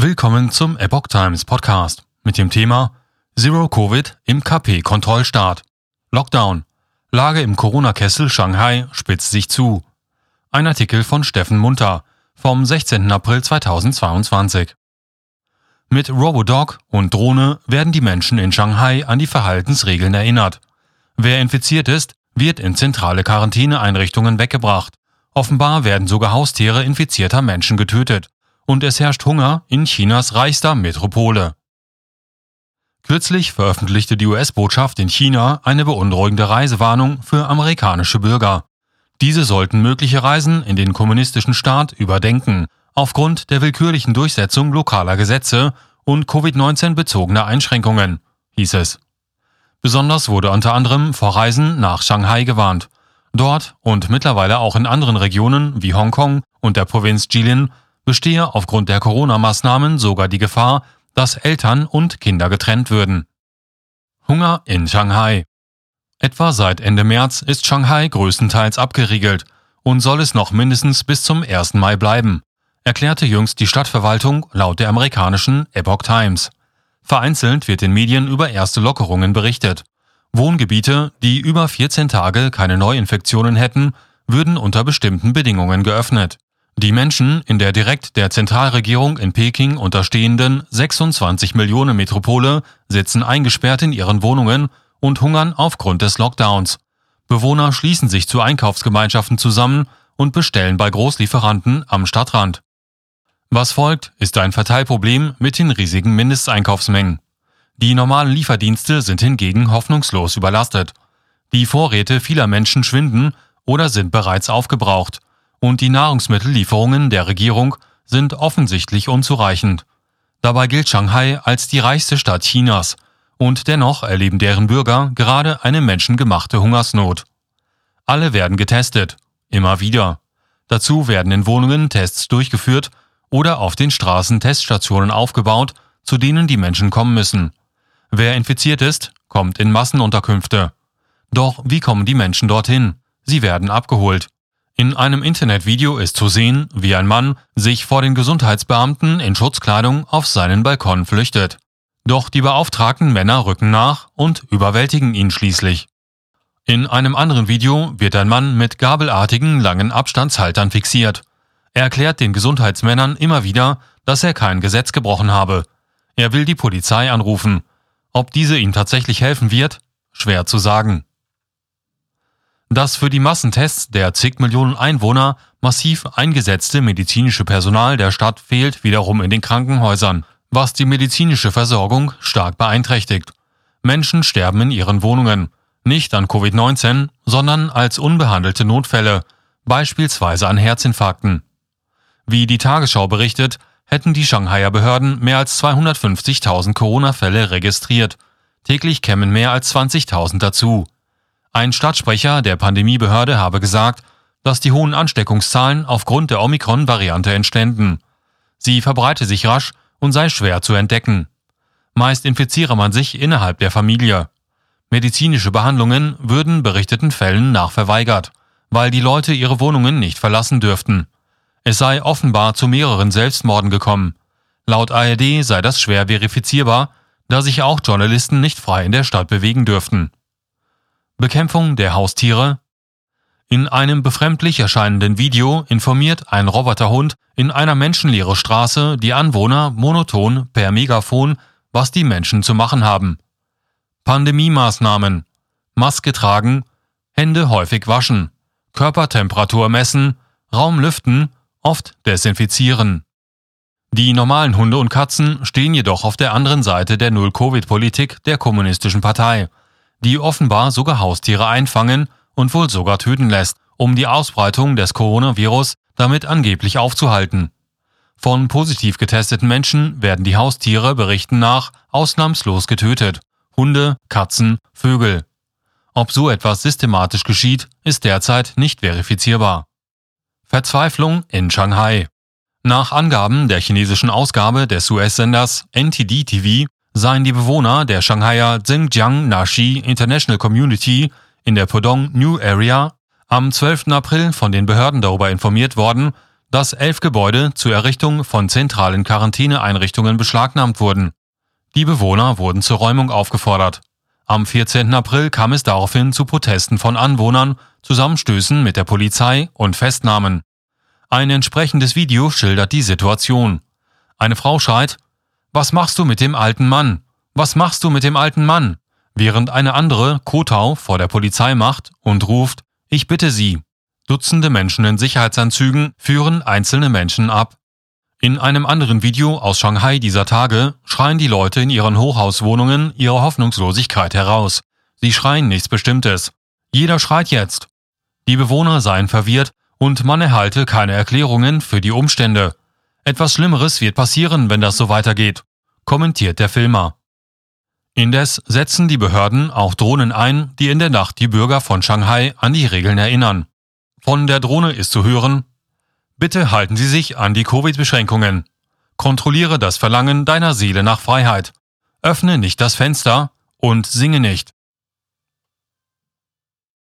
Willkommen zum Epoch Times Podcast mit dem Thema Zero Covid im KP-Kontrollstaat. Lockdown. Lage im Corona-Kessel Shanghai spitzt sich zu. Ein Artikel von Steffen Munter vom 16. April 2022. Mit Robodog und Drohne werden die Menschen in Shanghai an die Verhaltensregeln erinnert. Wer infiziert ist, wird in zentrale Quarantäneeinrichtungen weggebracht. Offenbar werden sogar Haustiere infizierter Menschen getötet und es herrscht Hunger in Chinas reichster Metropole. Kürzlich veröffentlichte die US-Botschaft in China eine beunruhigende Reisewarnung für amerikanische Bürger. Diese sollten mögliche Reisen in den kommunistischen Staat überdenken, aufgrund der willkürlichen Durchsetzung lokaler Gesetze und Covid-19 bezogener Einschränkungen, hieß es. Besonders wurde unter anderem vor Reisen nach Shanghai gewarnt. Dort und mittlerweile auch in anderen Regionen wie Hongkong und der Provinz Jilin bestehe aufgrund der Corona-Maßnahmen sogar die Gefahr, dass Eltern und Kinder getrennt würden. Hunger in Shanghai. Etwa seit Ende März ist Shanghai größtenteils abgeriegelt und soll es noch mindestens bis zum 1. Mai bleiben, erklärte jüngst die Stadtverwaltung laut der amerikanischen Epoch Times. Vereinzelt wird in Medien über erste Lockerungen berichtet. Wohngebiete, die über 14 Tage keine Neuinfektionen hätten, würden unter bestimmten Bedingungen geöffnet. Die Menschen in der direkt der Zentralregierung in Peking unterstehenden 26 Millionen Metropole sitzen eingesperrt in ihren Wohnungen und hungern aufgrund des Lockdowns. Bewohner schließen sich zu Einkaufsgemeinschaften zusammen und bestellen bei Großlieferanten am Stadtrand. Was folgt, ist ein Verteilproblem mit den riesigen Mindesteinkaufsmengen. Die normalen Lieferdienste sind hingegen hoffnungslos überlastet. Die Vorräte vieler Menschen schwinden oder sind bereits aufgebraucht und die Nahrungsmittellieferungen der Regierung sind offensichtlich unzureichend. Dabei gilt Shanghai als die reichste Stadt Chinas und dennoch erleben deren Bürger gerade eine menschengemachte Hungersnot. Alle werden getestet, immer wieder. Dazu werden in Wohnungen Tests durchgeführt oder auf den Straßen Teststationen aufgebaut, zu denen die Menschen kommen müssen. Wer infiziert ist, kommt in Massenunterkünfte. Doch wie kommen die Menschen dorthin? Sie werden abgeholt. In einem Internetvideo ist zu sehen, wie ein Mann sich vor den Gesundheitsbeamten in Schutzkleidung auf seinen Balkon flüchtet. Doch die beauftragten Männer rücken nach und überwältigen ihn schließlich. In einem anderen Video wird ein Mann mit gabelartigen langen Abstandshaltern fixiert. Er erklärt den Gesundheitsmännern immer wieder, dass er kein Gesetz gebrochen habe. Er will die Polizei anrufen. Ob diese ihm tatsächlich helfen wird, schwer zu sagen. Das für die Massentests der zig Millionen Einwohner massiv eingesetzte medizinische Personal der Stadt fehlt wiederum in den Krankenhäusern, was die medizinische Versorgung stark beeinträchtigt. Menschen sterben in ihren Wohnungen, nicht an Covid-19, sondern als unbehandelte Notfälle, beispielsweise an Herzinfarkten. Wie die Tagesschau berichtet, hätten die Shanghaier Behörden mehr als 250.000 Corona-Fälle registriert. Täglich kämen mehr als 20.000 dazu. Ein Stadtsprecher der Pandemiebehörde habe gesagt, dass die hohen Ansteckungszahlen aufgrund der Omikron-Variante entständen. Sie verbreite sich rasch und sei schwer zu entdecken. Meist infiziere man sich innerhalb der Familie. Medizinische Behandlungen würden berichteten Fällen nach verweigert, weil die Leute ihre Wohnungen nicht verlassen dürften. Es sei offenbar zu mehreren Selbstmorden gekommen. Laut ARD sei das schwer verifizierbar, da sich auch Journalisten nicht frei in der Stadt bewegen dürften. Bekämpfung der Haustiere. In einem befremdlich erscheinenden Video informiert ein Roboterhund in einer menschenleeren Straße die Anwohner monoton per Megafon, was die Menschen zu machen haben. Pandemiemaßnahmen. Maske tragen, Hände häufig waschen, Körpertemperatur messen, Raum lüften, oft desinfizieren. Die normalen Hunde und Katzen stehen jedoch auf der anderen Seite der Null-Covid-Politik der Kommunistischen Partei die offenbar sogar Haustiere einfangen und wohl sogar töten lässt, um die Ausbreitung des Coronavirus damit angeblich aufzuhalten. Von positiv getesteten Menschen werden die Haustiere Berichten nach ausnahmslos getötet. Hunde, Katzen, Vögel. Ob so etwas systematisch geschieht, ist derzeit nicht verifizierbar. Verzweiflung in Shanghai. Nach Angaben der chinesischen Ausgabe des US-Senders NTD TV seien die Bewohner der Shanghaier Xinjiang Nashi International Community in der Pudong New Area am 12. April von den Behörden darüber informiert worden, dass elf Gebäude zur Errichtung von zentralen Quarantäneeinrichtungen beschlagnahmt wurden. Die Bewohner wurden zur Räumung aufgefordert. Am 14. April kam es daraufhin zu Protesten von Anwohnern, Zusammenstößen mit der Polizei und Festnahmen. Ein entsprechendes Video schildert die Situation. Eine Frau schreit, Was machst du mit dem alten Mann? Was machst du mit dem alten Mann? Während eine andere Kotau vor der Polizei macht und ruft, Ich bitte Sie. Dutzende Menschen in Sicherheitsanzügen führen einzelne Menschen ab. In einem anderen Video aus Shanghai dieser Tage schreien die Leute in ihren Hochhauswohnungen ihre Hoffnungslosigkeit heraus. Sie schreien nichts Bestimmtes. Jeder schreit jetzt. Die Bewohner seien verwirrt und man erhalte keine Erklärungen für die Umstände. Etwas Schlimmeres wird passieren, wenn das so weitergeht, kommentiert der Filmer. Indes setzen die Behörden auch Drohnen ein, die in der Nacht die Bürger von Shanghai an die Regeln erinnern. Von der Drohne ist zu hören, Bitte halten Sie sich an die Covid-Beschränkungen. Kontrolliere das Verlangen deiner Seele nach Freiheit. Öffne nicht das Fenster und singe nicht.